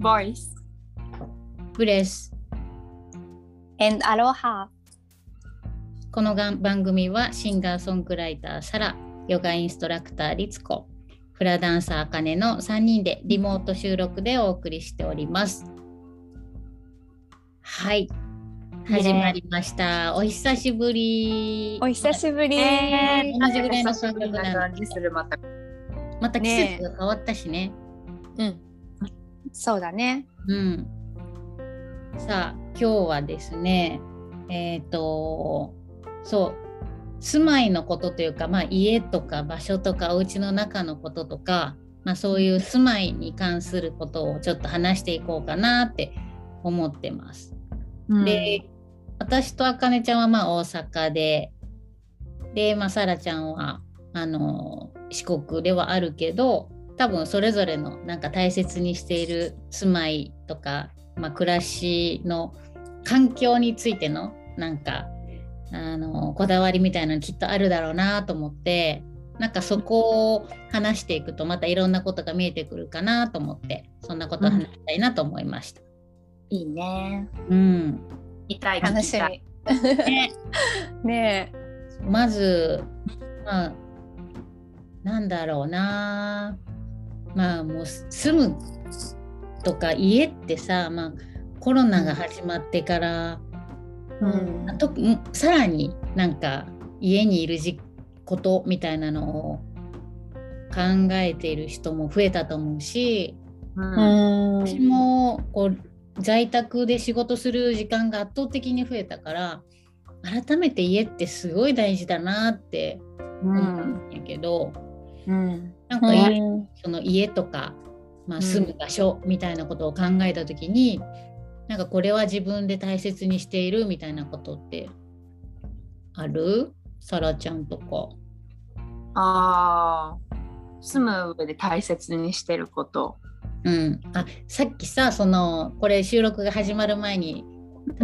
voice. Bless and Aloha. このが番組はシンガーソングライターサラヨガインストラクターリツコフラダンサーあかねの3人でリモート収録でお送りしております。はい。始まりました、お久しぶり。お久しぶり、え同じぐらいの感覚なまたまた季節が変わったしね。うんそうだね。うん。さあ今日はですねえっ、とそう住まいのことというか、まあ、家とか場所とかお家の中のこととか、まあ、そういう住まいに関することをちょっと話していこうかなって思ってます。で私とあかねちゃんはまあ大阪でで、まあ、さらちゃんはあの四国ではあるけど多分それぞれのなんか大切にしている住まいとか、まあ、暮らしの環境についてのなんかあのこだわりみたいなのきっとあるだろうなと思ってなんかそこを話していくとまたいろんなことが見えてくるかなと思ってそんなことを話したいなと思いました。いいね。うん、痛い楽しみ。ね。ねまず、まあ、なんだろうな。まあもう住むとか家ってさ、まあ、コロナが始まってから、えうん。とさらになんか家にいるじことみたいなのを考えている人も増えたと思うし、うん。うん私もこう在宅で仕事する時間が圧倒的に増えたから改めて家ってすごい大事だなってう思うんんやけど、うんなんかその家とか、まあ、うん。住む場所みたいなことを考えた時に、なんかこれは自分で大切にしているみたいなことってある？さらちゃんとか。あー。住む上で大切にしてること。うん、あさっきさそのこれ収録が始まる前に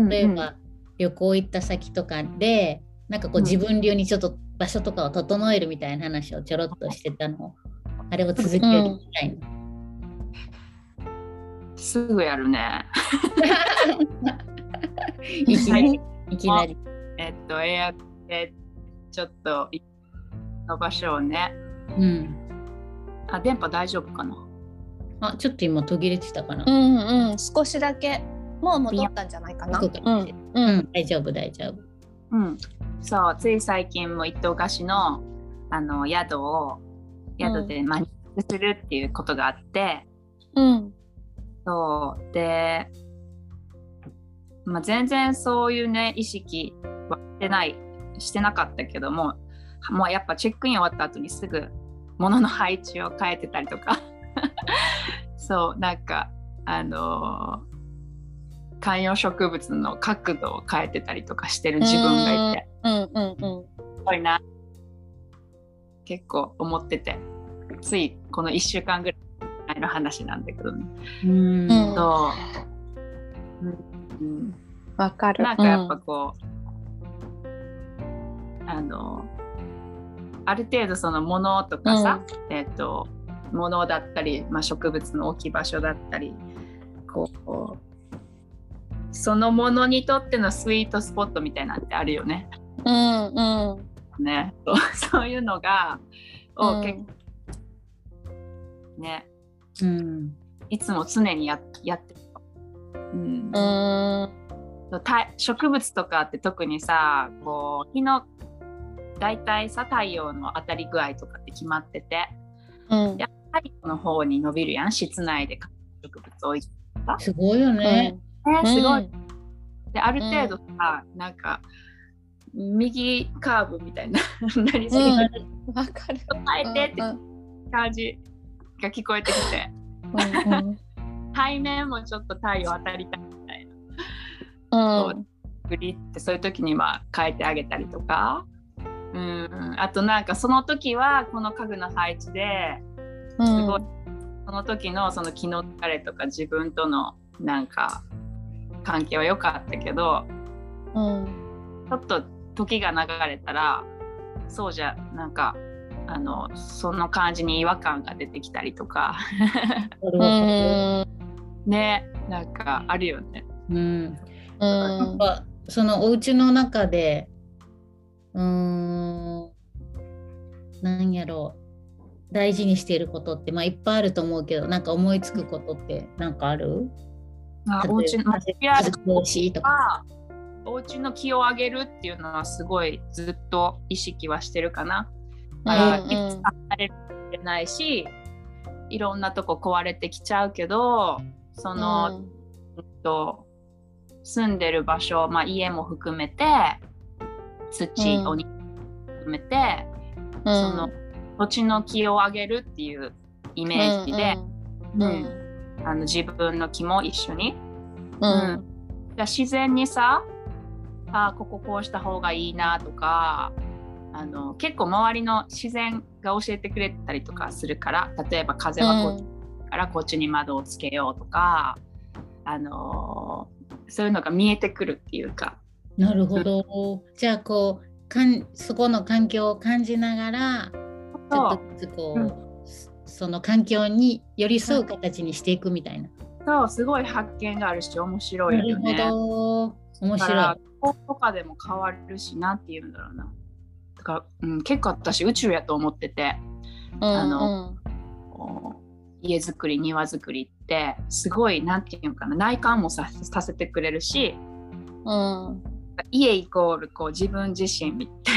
例えば、旅行行った先とかでなんかこううん。自分流にちょっと場所とかを整えるみたいな話をちょろっとしてたのあれを続けるみたいな。すぐやるね。いきなり。いきなり。えっとエアでちょっとの場所をね。うん。あ電波大丈夫かな？あちょっと今途切れてたかな。うんうん。少しだけ。もう戻ったんじゃないかな。そうん。ううん。ん、大丈夫大丈夫。うん。そうつい最近も一棟貸しのあの宿を宿でマニュするっていうことがあって、うん。そう。で、まあ、全然そういうね意識はしてないしてなかったけどももうやっぱチェックイン終わった後にすぐ物の配置を変えてたりとか。そうなんかあのー観葉植物の角度を変えてたりとかしてる自分がいて。うん。うん。うん。すごいな結構思ってて。ついこの1週間ぐらい前の話なんだけどね。うん。うんそう、うん。わかる。なんかやっぱこう、あのある程度その物とかさ、えっ、と物だったり、まあ、植物の置き場所だったりこうそのものにとってのスイートスポットみたいなのってあるよね。うんうんね。そういうのがをうん。結構、ね。うん。いつも常にややってる。うん。うん。植物とかって特にさこう日の大体さ太陽の当たり具合とかって決まってて。うん。や太陽の方に伸びるやん。室内で植物置いてすごいよね。ねすごい、うん。である程度さ、なんか右カーブみたいな なりすぎて、うん。わかる。変えてってうん感じが聞こえてきて。うんうん。背面もちょっと太陽当たりたいみたいな。うん。グリってそういう時にまあ変えてあげたりとか。うん。あとなんかその時はこの家具の配置ですごい、その時のその気の疲れとか自分とのなんか関係は良かったけどうん。ちょっと時が流れたらそうじゃなんかあのその感じに違和感が出てきたりとかうんねなんかあるよね。うん。うなんんかそのお家の中でうーんなんやろう大事にしていることってまあいっぱいあると思うけどなんか思いつくことってなんかある？あお家の風いや通しとか。はお家の気を上げるっていうのはすごいずっと意識はしてるかな。だから、うん。いつかされないしいろんなとこ壊れてきちゃうけどその、えっと住んでる場所、まあ、家も含めて土、うん。お肉含めて、その土地の気を上げるっていうイメージで、うんうんあの自分の気も一緒に。うん。じゃあ自然にさあこここうした方がいいなとかあの結構周りの自然が教えてくれたりとかするから例えば風はこっちからこっちに窓をつけようとか、あのそういうのが見えてくるっていうか。なるほど。じゃあこうかんそこの環境を感じながらちょっとずつこう、うんその環境に寄り添う形にしていくみたいな。そうすごい発見があるし面白ないるよね。ほど。面だから白い。とかでも変わるしなっていうんだろうな。だから、うん、結構私宇宙やと思っててあのこう家づくり庭づくりってすごいなんていうのかな内観もささせてくれるしうん家イコールこう自分自身みたい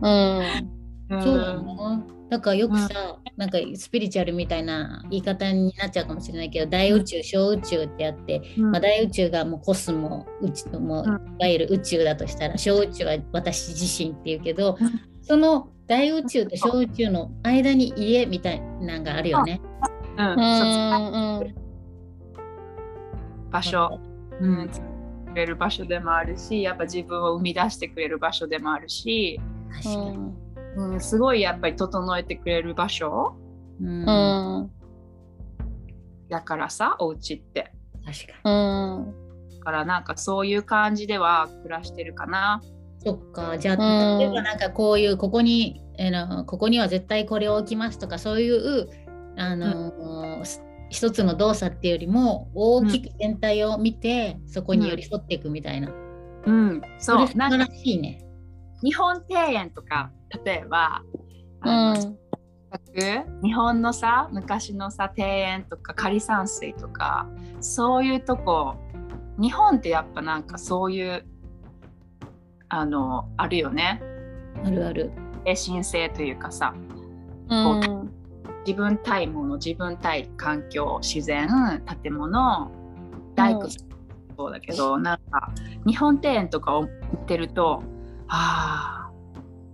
うんな。そうだな。だからよくさ、なんかスピリチュアルみたいな言い方になっちゃうかもしれないけど、大宇宙、小宇宙ってあって、うん。まあ、大宇宙がもうコスモ、宇宙もううん。いわゆる宇宙だとしたら、小宇宙は私自身っていうけど、うん。その大宇宙と小宇宙の間に家みたいなのがあるよね。うん。うん。場所、うん、作れれる場所でもあるしやっぱ自分を生み出してくれる場所でもあるし、確かに。うん、すごいやっぱり整えてくれる場所？うん。うん。だからさお家って。確かに。うん。だからなんかそういう感じでは暮らしてるかな。そっか、じゃうんあ、例えばなんかこういう、ここに、えーのここには絶対これを置きますとか、そういう、あのーす一つの動作っていうよりも、大きく全体を見て、そこに寄り添っていくみたいな。うん、そう。なんか晴らしいね。日本庭園とか例えばうん。日本のさ昔のさ庭園とか枯山水とかそういうとこ日本ってやっぱなんかそういうあのあるよね。あるある。精神性というかさうん。自分対もの自分対環境自然建物大工そうだけど、なんか日本庭園とかを見てるとああ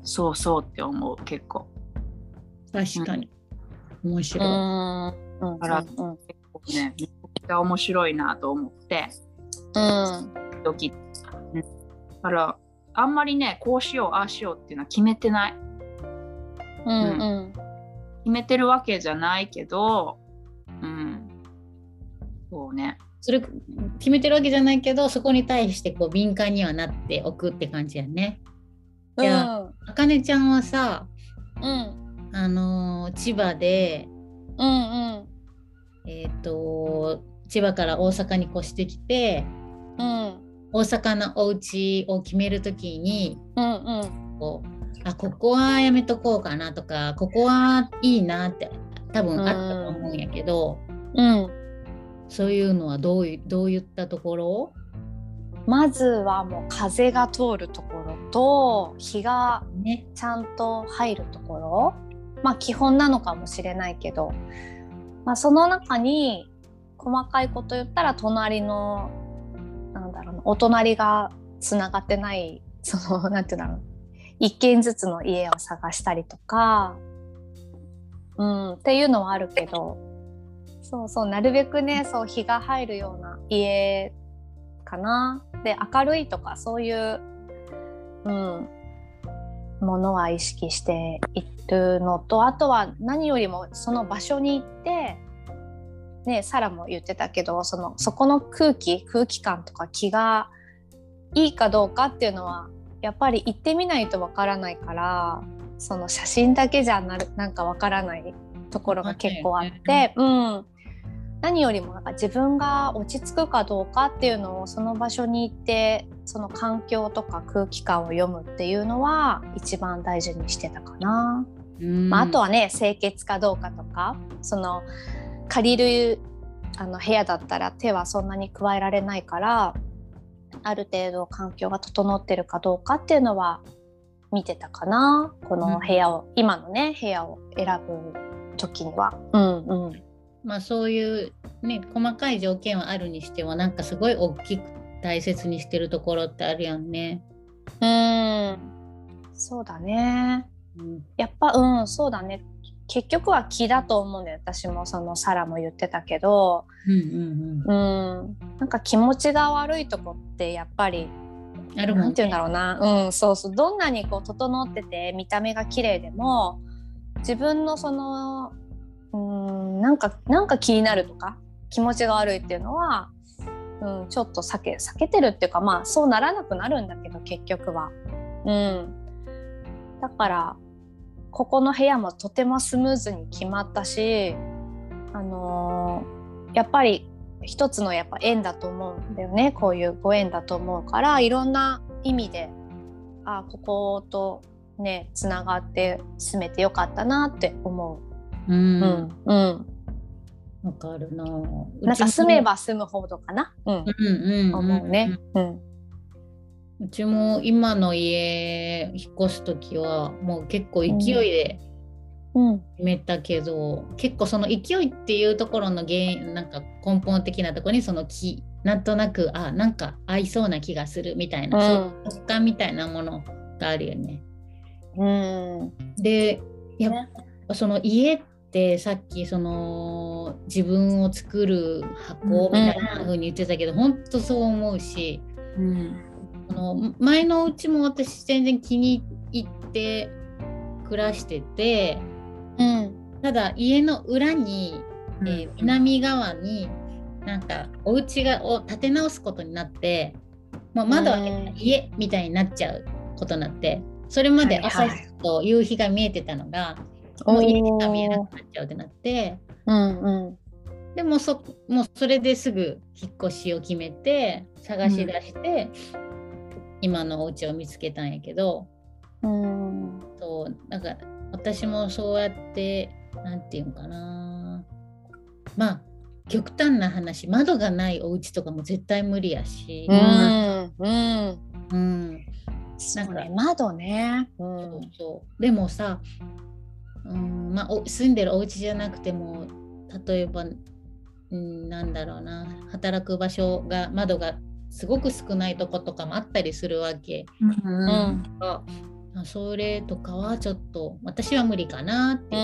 そうそうって思う結構。確かに。面う白い。んうん。だから結構ねめちゃくちゃ面白いなと思って。うん。時々だからあんまりねこうしようああしようっていうのは決めてない。うん。うん。決めてるわけじゃないけどうん。そうねそれ決めてるわけじゃないけど、そこに対してこう敏感にはなっておくって感じやね。いやあかねちゃんはさ、うん。あのー千葉で、うんうん。えっ、と、千葉から大阪に越してきて、うん。大阪のお家を決めるときに、うんうん。こう、あ、ここはやめとこうかなとか、ここはいいなって多分あったと思うんやけど、うんそういうのはどういどういったところ？まずはもう風が通るところと日が。ちゃんと入るところ。まあ基本なのかもしれないけど、まあ、その中に細かいこと言ったら隣のなんだろうお隣がつながってないその なんていうんだろう。一軒ずつの家を探したりとか、うん、っていうのはあるけど。そうそうなるべくねそう日が入るような家かな。で明るいとかそういう、うん、ものは意識しているのとあとは何よりもその場所に行って、ね、サラも言ってたけどそのそこの空気空気感とか気がいいかどうかっていうのはやっぱり行ってみないとわからないからその写真だけじゃなるなんかわからないところが結構あって、うん、何よりもなんか自分が落ち着くかどうかっていうのをその場所に行ってその環境とか空気感を読むっていうのは一番大事にしてたかな。まあ、あとはね清潔かどうかとかその借りるあの部屋だったら手はそんなに加えられないからある程度環境が整ってるかどうかっていうのは見てたかなこの部屋を、うん、今のね部屋を選ぶ時には。うんうんまあ、そういうね細かい条件はあるにしてもなんかすごい大きく大切にしてるところってあるやんね。うん。そうだね。うん、やっぱうんそうだね。結局は気だと思うんだよ私もそのサラも言ってたけど、うん、うん。うん、なんか気持ちが悪いとこってやっぱりあるもん、ね、なんて言うんだろうな、うん、そうそう。どんなにこう整ってて見た目が綺麗でも自分のそのうんなんかなんか気になるとか気持ちが悪いっていうのは、うん、ちょっと避け避けてるっていうかまあそうならなくなるんだけど結局は。うん、だからここの部屋もとてもスムーズに決まったし、あのー、やっぱり一つのやっぱ縁だと思うんだよねこういうご縁だと思うからいろんな意味であこことねつながって進めてよかったなって思う。うん、うん、わかるな。なんか住めば住むほどかな？うん、うん、思うね。うん。うちも今の家引っ越す時はもう結構勢いで決めたけど、うん、結構その勢いっていうところの原因なんか根本的なところにその気なんとなくあなんか合いそうな気がするみたいな、うん、そういうみたいなものがあるよね。うん、でやっぱその家っってさっきその自分を作る箱みたいな風に言ってたけど、うん、本当そう思うし、うん、あの前のうちも私全然気に入って暮らしてて、うん、ただ家の裏に、えー、南側になんかお家がを建て直すことになってもう窓開けた家みたいになっちゃうことになってそれまで朝日と夕日が見えてたのが、もう家しか見えなくなっちゃうってなって、うんうん、でもそもうそれですぐ引っ越しを決めて探し出して、うん、今のお家を見つけたんやけど、うん、そうなんか私もそうやって何て言うのかな。まあ極端な話窓がないお家とかも絶対無理やし。うん、うん、うん。なんか、ね、窓ね、うん、そうそう。でもさうんまあ、住んでるお家じゃなくても例えば、うん、なんだろうな働く場所が窓がすごく少ないとことかもあったりするわけ。うん、うん、それとかはちょっと私は無理かなって、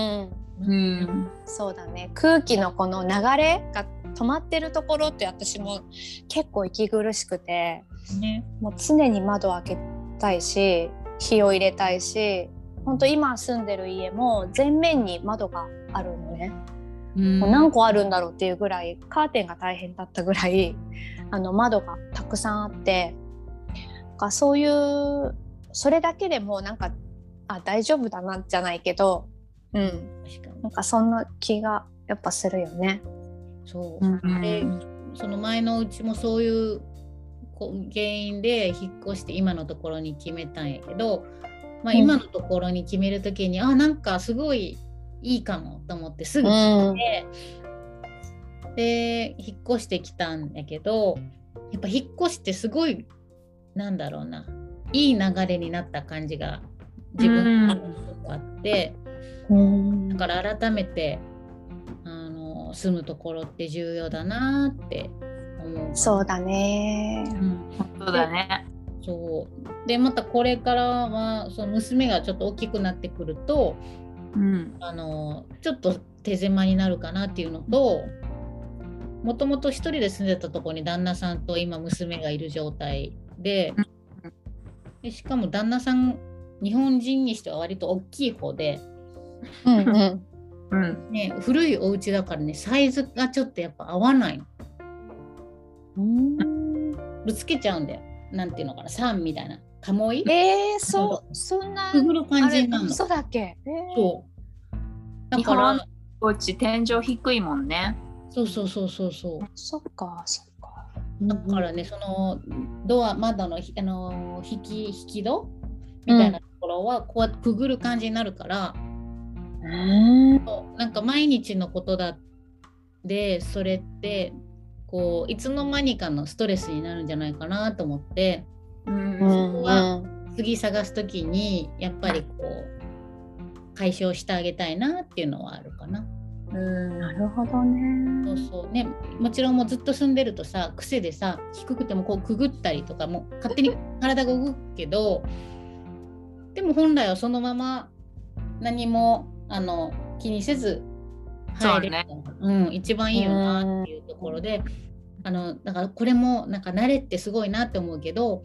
うん、うん、そうだね。空気のこの流れが止まってるところって私も結構息苦しくて、ね、もう常に窓を開けたいし火を入れたいし本当今住んでる家も全面に窓があるのね。もう何個あるんだろうっていうぐらいカーテンが大変だったぐらい あの窓がたくさんあってかそういうそれだけでもなんかあ大丈夫だなじゃないけど、うん、なんかそんな気がやっぱするよね。そう、うん、でその前のうちもそういう原因で引っ越して今のところに決めたんやけどまあ、今のところに決める時に、うん、あなんかすごいいいかもと思ってすぐ決めて、うん、で引っ越してきたんやけどやっぱ引っ越してすごいなんだろうないい流れになった感じが自分のとあって、うん、だから改めてあの住むところって重要だなって思うそうだね、うん、そうだねそうでまたこれからはその娘がちょっと大きくなってくると、うん、あのちょっと手狭になるかなっていうのともともと1人で住んでたとこに旦那さんと今娘がいる状態ででしかも旦那さん日本人にしては割と大きい方で、うんうんうんね、古いお家だからねサイズがちょっとやっぱ合わないの。ぶつけちゃうんだよ。なんていうのかな3みたいな鴨居？えー、そうそんなくぐる感じなの。そうだっけ、えー、そう。だからお家天井低いもんね。そうそうそうそうそう。そっかそっか。だからね、そのドア窓のひあの引き引き戸みたいなところはこうやってくぐる感じになるから、うん。なんか毎日のことだでそれってこういつの間にかのストレスになるんじゃないかなと思ってうん。うんこは次探す時にやっぱりこう解消してあげたいなっていうのはあるかな。うん。なるほどね。そうそう。ね、もちろんもうずっと住んでるとさ癖でさ低くてもこうくぐったりとかもう勝手に体が動くけどでも本来はそのまま何もあの気にせず入れるのがうん、一番いいよなっていうところで、あのだからこれもなんか慣れってすごいなって思うけど、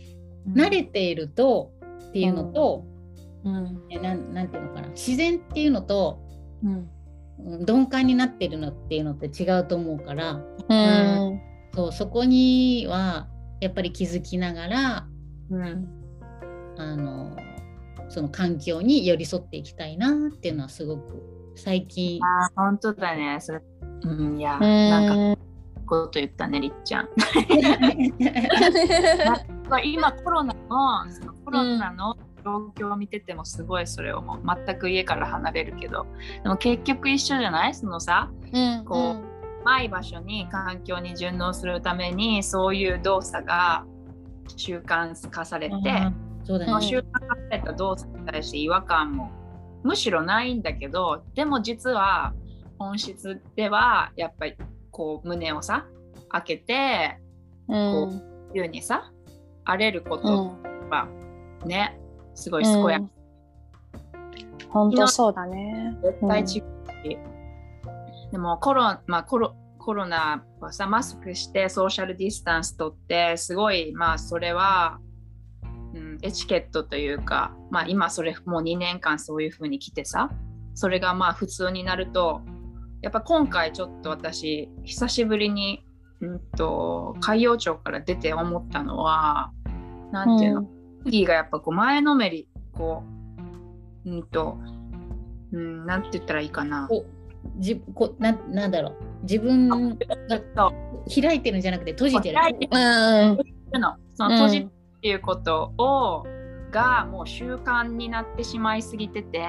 慣れているとっていうのと、うん。えなんなんていうのかな自然っていうのと、うん。うん鈍感になってるのっていうのって違うと思うから。うん。そうそこにはやっぱり気づきながらうんあのその環境に寄り添っていきたいなっていうのはすごく最近あー本当だね。それうん、いや、うなんか、ん。こと言ったね、りっちゃん。今、コロナの、そのコロナの状況を見てても、すごいそれをもう全く家から離れるけど、でも結局一緒じゃない？そのさ、うん。こ狭い場所に環境に順応するために、そういう動作が習慣化されて、そうだねその習慣化された動作に対して違和感もむしろないんだけどでも実は本質ではやっぱりこう胸をさ開けてうん。こういうにさ荒れるこうとん。はね、すごい健やか本当そうだね。絶対違うし、でもコロ,、まあ、コロコロナはさマスクしてソーシャルディスタンスとってすごいまあそれは、うん、エチケットというか、まあ、今それもう2年間そういう風に来てさそれがまあ普通になるとやっぱ今回ちょっと私久しぶりに、うん、と海洋庁から出て思ったのはなんていうの、次がやっぱこう前のめりこううんとうんなんて言ったらいいかな。じこななんだろう。自分が開いてるんじゃなくて閉じてる。開いてうん。るの。その閉じっていうことを、がもう習慣になってしまいすぎてて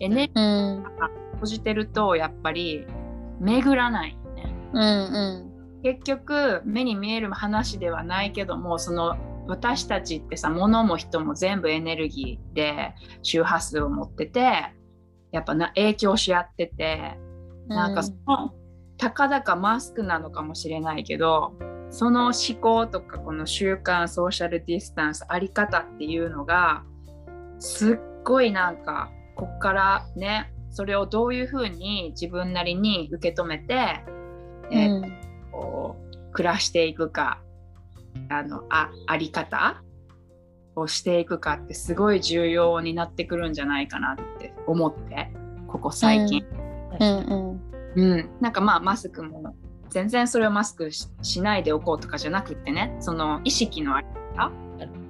エネルギうん。ーが閉じてるとやっぱり巡らないよねうん。結局目に見える話ではないけどもその私たちってさ物も人も全部エネルギーで周波数を持っててやっぱな影響し合っててなんかそのたかだかマスクなのかもしれないけどその思考とかこの習慣ソーシャルディスタンスあり方っていうのがすっごいなんかこっからねそれをどういうふうに自分なりに受け止めて、えーうん。こう暮らしていくかあのああり方をしていくかってすごい重要になってくるんじゃないかなって思ってここ最近。うん。うん、なんかまあマスクも全然それをマスクししないでおこうとかじゃなくってねその意識のあり方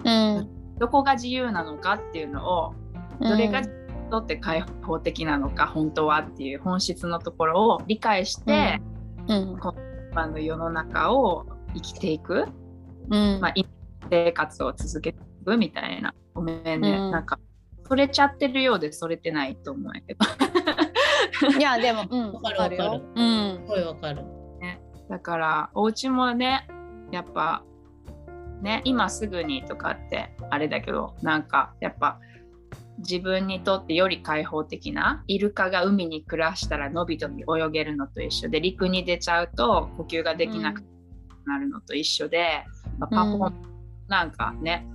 うん。どこが自由なのかっていうのをどれが自分にとって開放的なのか本当はっていう本質のところを理解して、うん。今の世の中を生きていく、うん。まあ、今生活を続けていくみたいなごめんね、うんなんかそれちゃってるようでそれてないと思うけどいや、でも、うん。わかるわかるよ。うんす。ごいわかる。だからお家もねやっぱね今すぐにとかってあれだけどなんかやっぱ自分にとってより開放的なイルカが海に暮らしたらのびのび泳げるのと一緒で陸に出ちゃうと呼吸ができなくなるのと一緒で、まあパフォーなんかね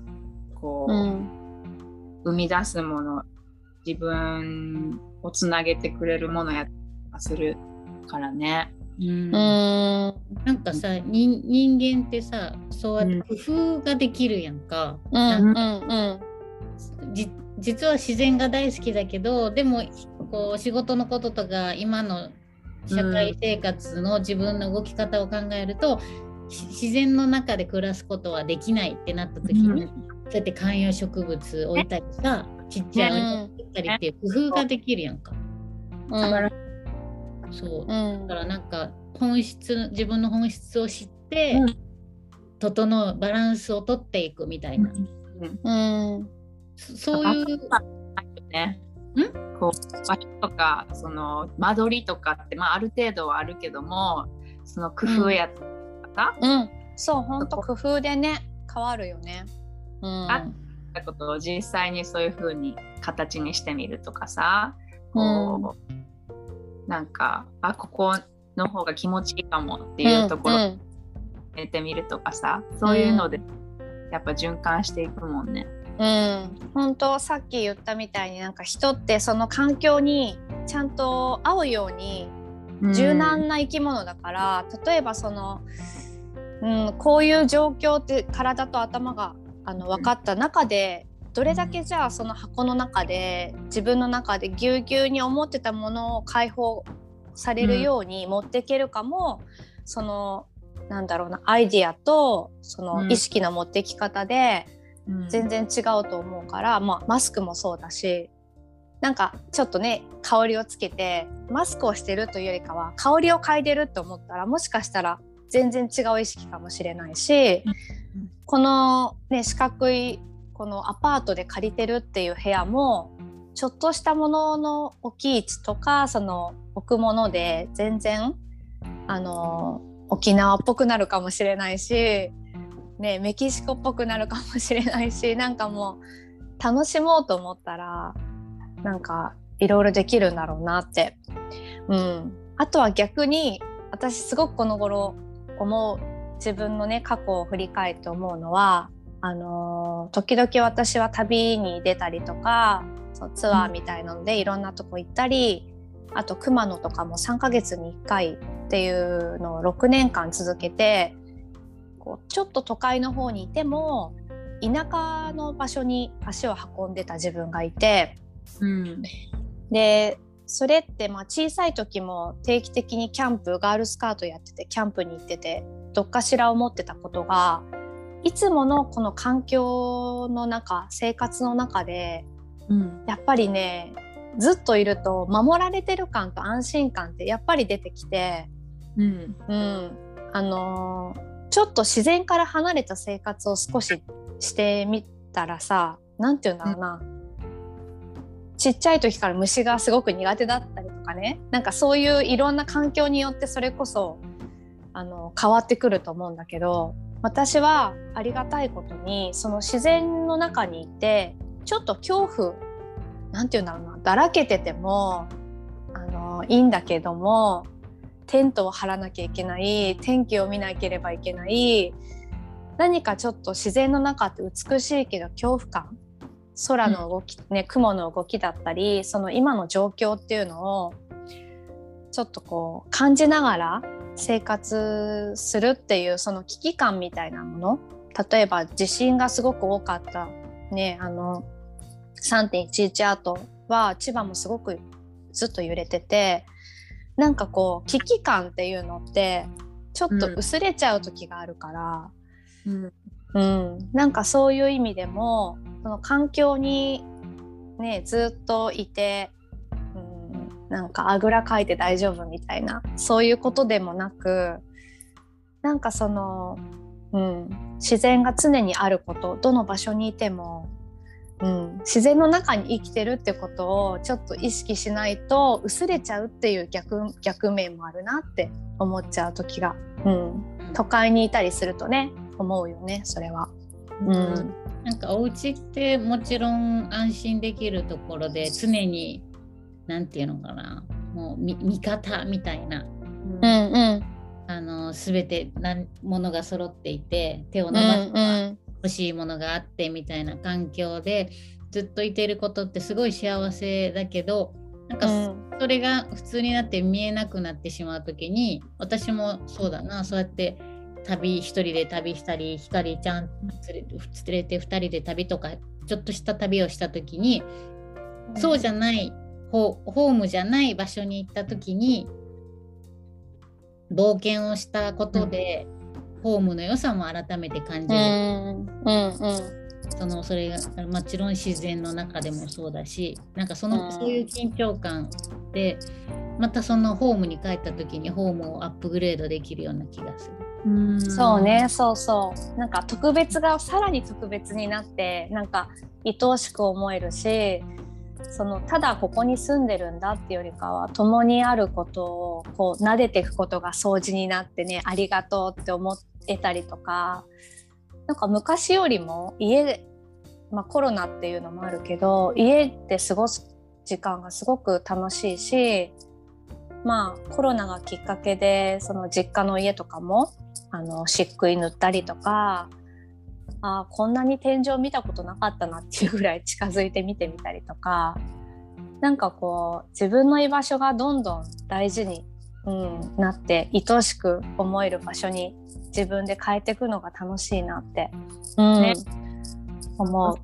こう、うん。生み出すもの自分をつなげてくれるものやするからね。うんうん。なんかさ人人間ってさそうやって工夫ができるやんか、うん。うん。じ実は自然が大好きだけどでもこう仕事のこととか今の社会生活の自分の動き方を考えると、し自然の中で暮らすことはできないってなった時に、うんそうやって観葉植物置いたりさちっちゃいお庭作ったりっていう工夫ができるやんか。うん。そう。うん。だからなんか本質自分の本質を知って、うん。整うバランスをとっていくみたいな、うん。うん。そそういう。ね。こう場所とかその間取りとかって、まあ、ある程度はあるけどもその工夫やとか、うん。そう本当工夫でね変わるよね。うん。あったことを実際にそういう風に形にしてみるとかさ。こう、なんかあここの方が気持ちいいかもっていうところ入れてみるとかさ、そういうのでやっぱ循環していくもんね。うん、本当さっき言ったみたいになんか人ってその環境にちゃんと合うように柔軟な生き物だから、例えばその、うん、こういう状況って体と頭があの分かった中でどれだけじゃあその箱の中で自分の中でぎゅうぎゅうに思ってたものを解放されるように持っていけるかも、そのなんだろうなアイディアとそうん。の意識の持ってき方で、うん。全然違うと思うから、まあ、マスクもそうだしなんかちょっとね香りをつけてマスクをしてるというよりかは香りを嗅いでると思ったらもしかしたら全然違う意識かもしれないし、うん。この、ね、四角いこのアパートで借りてるっていう部屋もちょっとしたものの置き位置とかその置くもので全然あの沖縄っぽくなるかもしれないしね、メキシコっぽくなるかもしれないしなんかもう楽しもうと思ったらなんかいろいろできるんだろうなって、うん、あとは逆に私すごくこの頃思う自分のね過去を振り返って思うのはあのー時々私は旅に出たりとかそうツアーみたいなのでいろんなとこ行ったりあと熊野とかも3ヶ月に1回っていうのを6年間続けてこうちょっと都会の方にいても田舎の場所に足を運んでた自分がいてうん。でそれってまあ小さい時も定期的にキャンプガールスカートやっててキャンプに行っててどっかしら思ってたことがいつものこの環境の中生活の中でうん。やっぱりねずっといると守られてる感と安心感ってやっぱり出てきて、うん。うん、あのーちょっと自然から離れた生活を少ししてみたらさなんて言うんだろうな、ちっちゃい時から虫がすごく苦手だったりとかね。なんかそういういろんな環境によってそれこそあの変わってくると思うんだけど私はありがたいことにその自然の中にいてちょっと恐怖なんて言うんだろうなだらけててもあのいいんだけどもテントを張らなきゃいけない天気を見なければいけない何かちょっと自然の中って美しいけど恐怖感空の動き、ね雲の動きだったりその今の状況っていうのをちょっとこう感じながら生活するっていうその危機感みたいなもの。例えば地震がすごく多かった。ねあの3.11アートは千葉もすごくずっと揺れてて。なんかこう危機感っていうのってちょっと薄れちゃう時があるから、うん。うん。なんかそういう意味でもその環境にねずっといて、うん、なんかあぐらかいて大丈夫みたいなそういうことでもなくなんかその、うん、自然が常にあることどの場所にいても、うん、自然の中に生きてるってことをちょっと意識しないと薄れちゃうっていう逆逆面もあるなって思っちゃう時が、うん、都会にいたりするとね思うよねそれは。うんなんかお家ってもちろん安心できるところで常に何て言うのかな。もうみ味方みたいな。うん。うんあの全てなんものが揃っていて手をうん伸ばせばうん欲しいものがあってみたいな環境でずっといてることってすごい幸せだけどなんかうん。それが普通になって見えなくなってしまう時に私もそうだな。そうやって旅一人で旅したり光ちゃん連れ連れて2人で旅とかちょっとした旅をした時にそうじゃないホホームじゃない場所に行った時に冒険をしたことで、ホームの良さも改めて感じる。うんうんそのそれがもちろん自然の中でもそうだしなんかその、うんそういう緊張感でまたそのホームに帰った時にホームをアップグレードできるような気がする。うんそうねそうそうなんか特別がさらに特別になってなんか愛おしく思えるしそのただここに住んでるんだっていうよりかは共にあることをこう撫でていくことが掃除になってねありがとうって思えたりとかなんか昔よりも家、まあ、コロナっていうのもあるけど家で過ごす時間がすごく楽しいしまあコロナがきっかけでその実家の家とかもあの漆喰塗ったりとかあこんなに天井見たことなかったなっていうぐらい近づいて見てみたりとかなんかこう自分の居場所がどんどん大事に、うん、なって愛おしく思える場所に自分で変えていくのが楽しいなって、うんね。思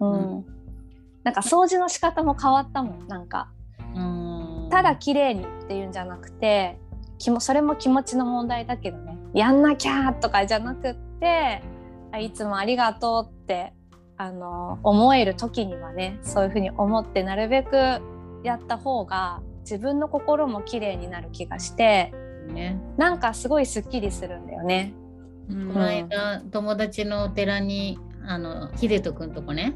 う、うん。なんか掃除の仕方も変わったもんなんか。うん。ただ綺麗にっていうんじゃなくて気もそれも気持ちの問題だけどね。やんなきゃとかじゃなくってあいつもありがとうってあの思える時にはねそういうふうに思ってなるべくやった方が自分の心も綺麗になる気がしてね。なんかすごいすっきりするんだよね。うん。この間友達のお寺にあの秀人くんとこね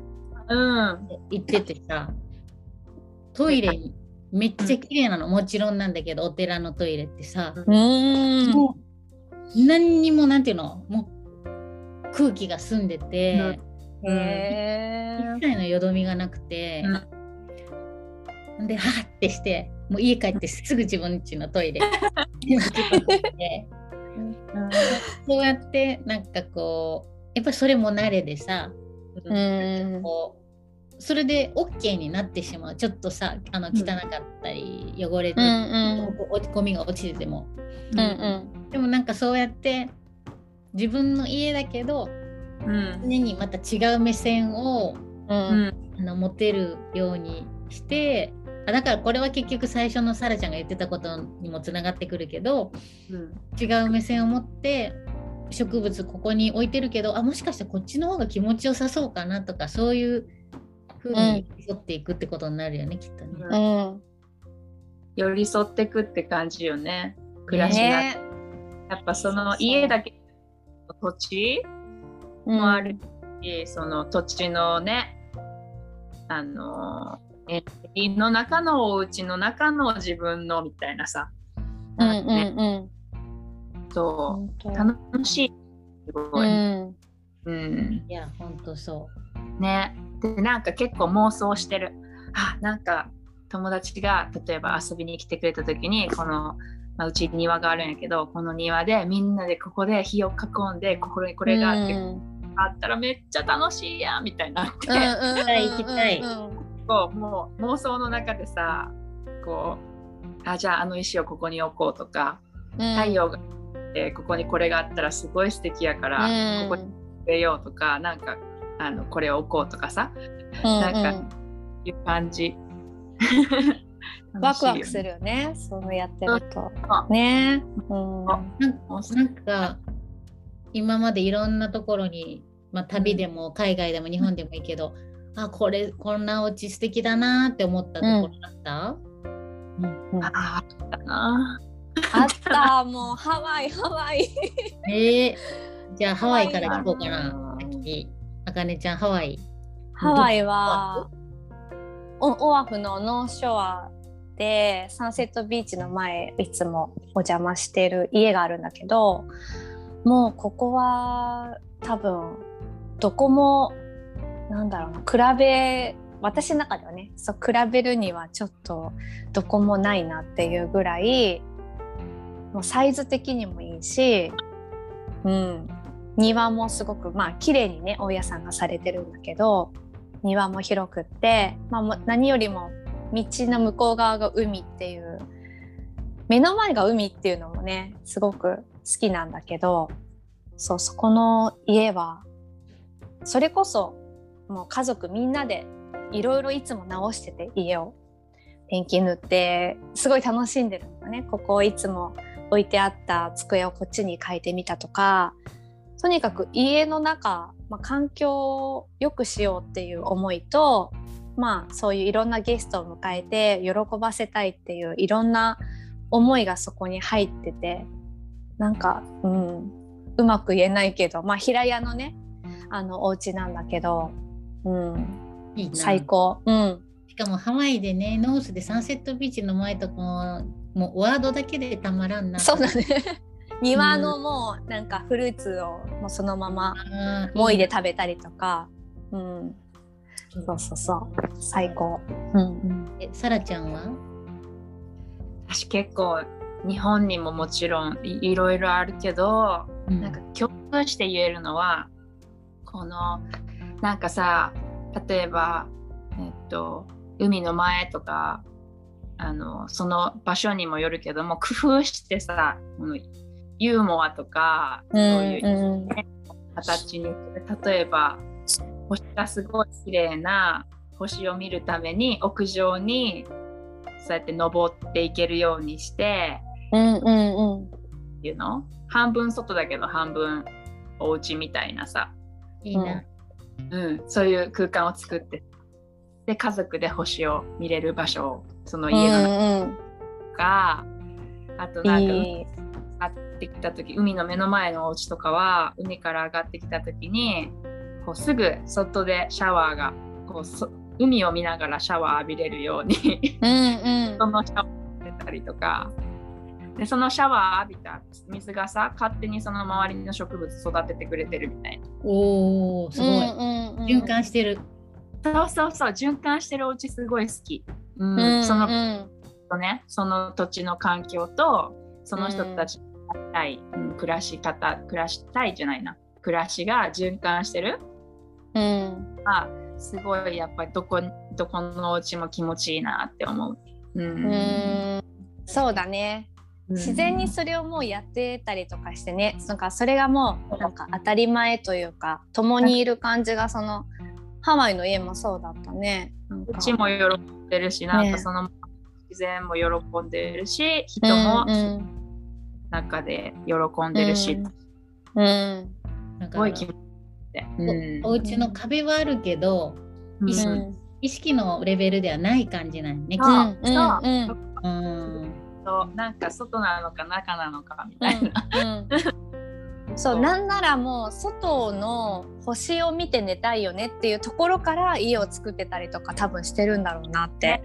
うん。行っててさトイレにめっちゃ綺麗なの。もちろんなんだけどお寺のトイレってさ。うん。何にもなんていうの？もう空気が澄んでて、へ一切のよどみがなくて、ではっってしてもう家帰ってすぐ自分家のトイレ そうやってなんかこうやっぱりそれも慣れでさーうん。こうそれで OK になってしまう。ちょっとさあの汚かったり、汚れて、うんうん。落ち込みが落ちてても。うんうん。でもなんかそうやって自分の家だけどうん。常にまた違う目線をううん。んあの持てるようにしてあだからこれは結局最初のサラちゃんが言ってたことにもつながってくるけどうん。違う目線を持って植物ここに置いてるけどあもしかしてこっちの方が気持ちよさそうかなとかそういう風に寄っていくってことになるよね、きっとね。うん。寄り添ってくって感じよね。暮らしが、ね。やっぱその家だけ土地もあるし、その土地のねあのエネルギーの中のお家の中の自分のみたいなさ、うんうんねうん。そう。楽しい。すごい、うん。うん。いやほんとそね。でなんか結構妄想してる。あなんか友達が例えば遊びに来てくれた時にこの、まあ、うち庭があるんやけどこの庭でみんなでここで火を囲んでここにこれがあって、うんあったらめっちゃ楽しいやんみたいになって、行きたいこうもう妄想の中でさこうあじゃああの石をここに置こうとか、うん。太陽がえここにこれがあったらすごい素敵やから、ここに植えようとかなんかあのこれを置こうとかさなんかいう感じ。ワクワクする。るよね。そうやってると。うね。うん。なんか今までいろんなところに、まあ、旅でも海外でも日本でもいいけど、あこれこんなお家素敵だなって思ったところあった、うん。ああったな。あったもうハワイハワイ。えー、じゃあハワイから聞こうかなあかねちゃんハワイ。ハワイはオオアフのノーショアでサンセットビーチの前いつもお邪魔してる家があるんだけどもうここは多分どこもなんだろうな比べ私の中ではねそう比べるにはちょっとどこもないなっていうぐらいもうサイズ的にもいいし、うん、庭もすごくまあ綺麗にね大家さんがされてるんだけど庭も広くって、まあ、何よりも道の向こう側が海っていう目の前が海っていうのもねすごく好きなんだけどそうそこの家はそれこそもう家族みんなでいろいろいつも直してて家をペンキ塗ってすごい楽しんでるんだね。ここをいつも置いてあった机をこっちに変えてみたとかとにかく家の中、まあ、環境を良くしようっていう思いとまあそういういろんなゲストを迎えて喜ばせたいっていういろんな思いがそこに入っててなんか、うん、うまく言えないけど、まあ、平屋のねあのお家なんだけど、うん、いい最高。うん。しかもハワイでねノースでサンセットビーチの前とかももうワードだけでたまらんな。そうだね。庭のもうなんかフルーツをもうそのままもいで食べたりとか、うん、そうそうそう。最高、うん、えさらちゃんは？私結構日本にももちろんいろいろあるけど、うん、なんか共通して言えるのはこのなんかさ例えばえっと海の前とかあのその場所にもよるけども工夫してさユーモアとかそういう、ね、形に例えば星がすごい綺麗な星を見るために屋上にそうやって登っていけるようにして、うんうんうん、いうの？半分外だけど半分お家みたいなさ。いいな、うん、そういう空間を作って。で家族で星を見れる場所をその家の中とか、うんうん、あとなんか上がってきた時海の目の前のお家とかは海から上がってきた時にこうすぐ外でシャワーがこう海を見ながらシャワー浴びれるようにうん、そのシャワー出たりとか。でそのシャワー浴びた水がさ勝手にその周りの植物育ててくれてるみたいな。おーすごい、うんうんうん、循環してる。そうそうそう循環してるお家すごい好き、うん、うんうん、そのねその土地の環境とその人たちの暮らし方暮らしたいじゃないな。暮らしが循環してる、うん、あすごいやっぱりどこどこのお家も気持ちいいなって思う。うん、うん。そうだね。自然にそれをもうやってたりとかしてね。なんかそれがもうなんか当たり前というか共にいる感じがそのハワイの家もそうだったね。うちも喜んでるしなんかその、自然も喜んでるし人も中で喜んでるし。うん、うん、すごい気持ちおお家の壁はあるけど、意識意識のレベルではない感じなんね。そう、うん、そう。なんか外なのか中なのかみたいな。そう。なんならもう外の星を見て寝たいよねっていうところから家を作ってたりとか多分してるんだろうなって。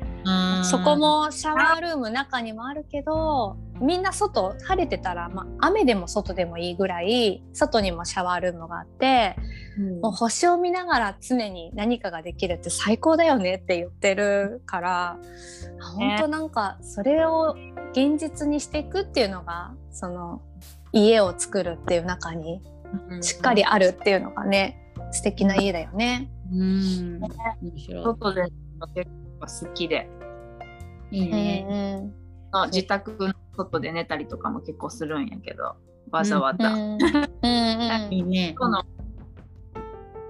そこもシャワールーム中にもあるけどみんな外晴れてたら、まあ、雨でも外でもいいぐらい外にもシャワールームがあって、うん、もう星を見ながら常に何かができるって最高だよねって言ってるから本当なんかそれを現実にしていくっていうのがその家を作るっていう中にしっかりあるっていうのがね、うん、素敵な家だよね。うん、外で結構好きで。いいね。うん、自宅の外で寝たりとかも結構するんやけどわざわざ。いいね。この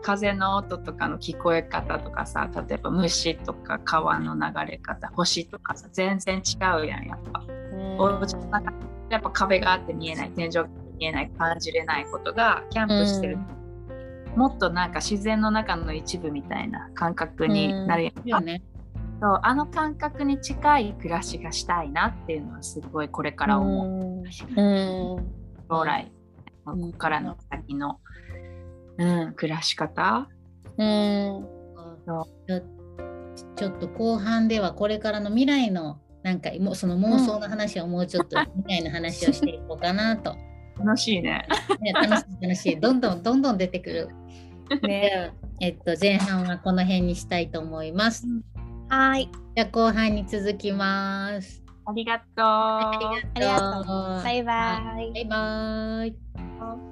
風の音とかの聞こえ方とかさ例えば虫とか川の流れ方星とかさ全然違うやんやっぱ。お家の中やっぱ壁があって見えない天井が見えない感じれないことがキャンプしてる、うん、もっとなんか自然の中の一部みたいな感覚になるよね。そうあの感覚に近い暮らしがしたいなっていうのはすごいこれから思う。うん、将来ここからの先の、うん、暮らし方。うん。ちょっと後半ではこれからの未来のなんかもうその妄想の話をもうちょっとみたいな話をしていこうかなと。楽しいね。ね楽しい楽しい。どんどんどんどん出てくる。ね、えっと前半はこの辺にしたいと思います。はい。じゃ後半に続きます。ありがとう。ありがとう。バイバイ。バイバイ。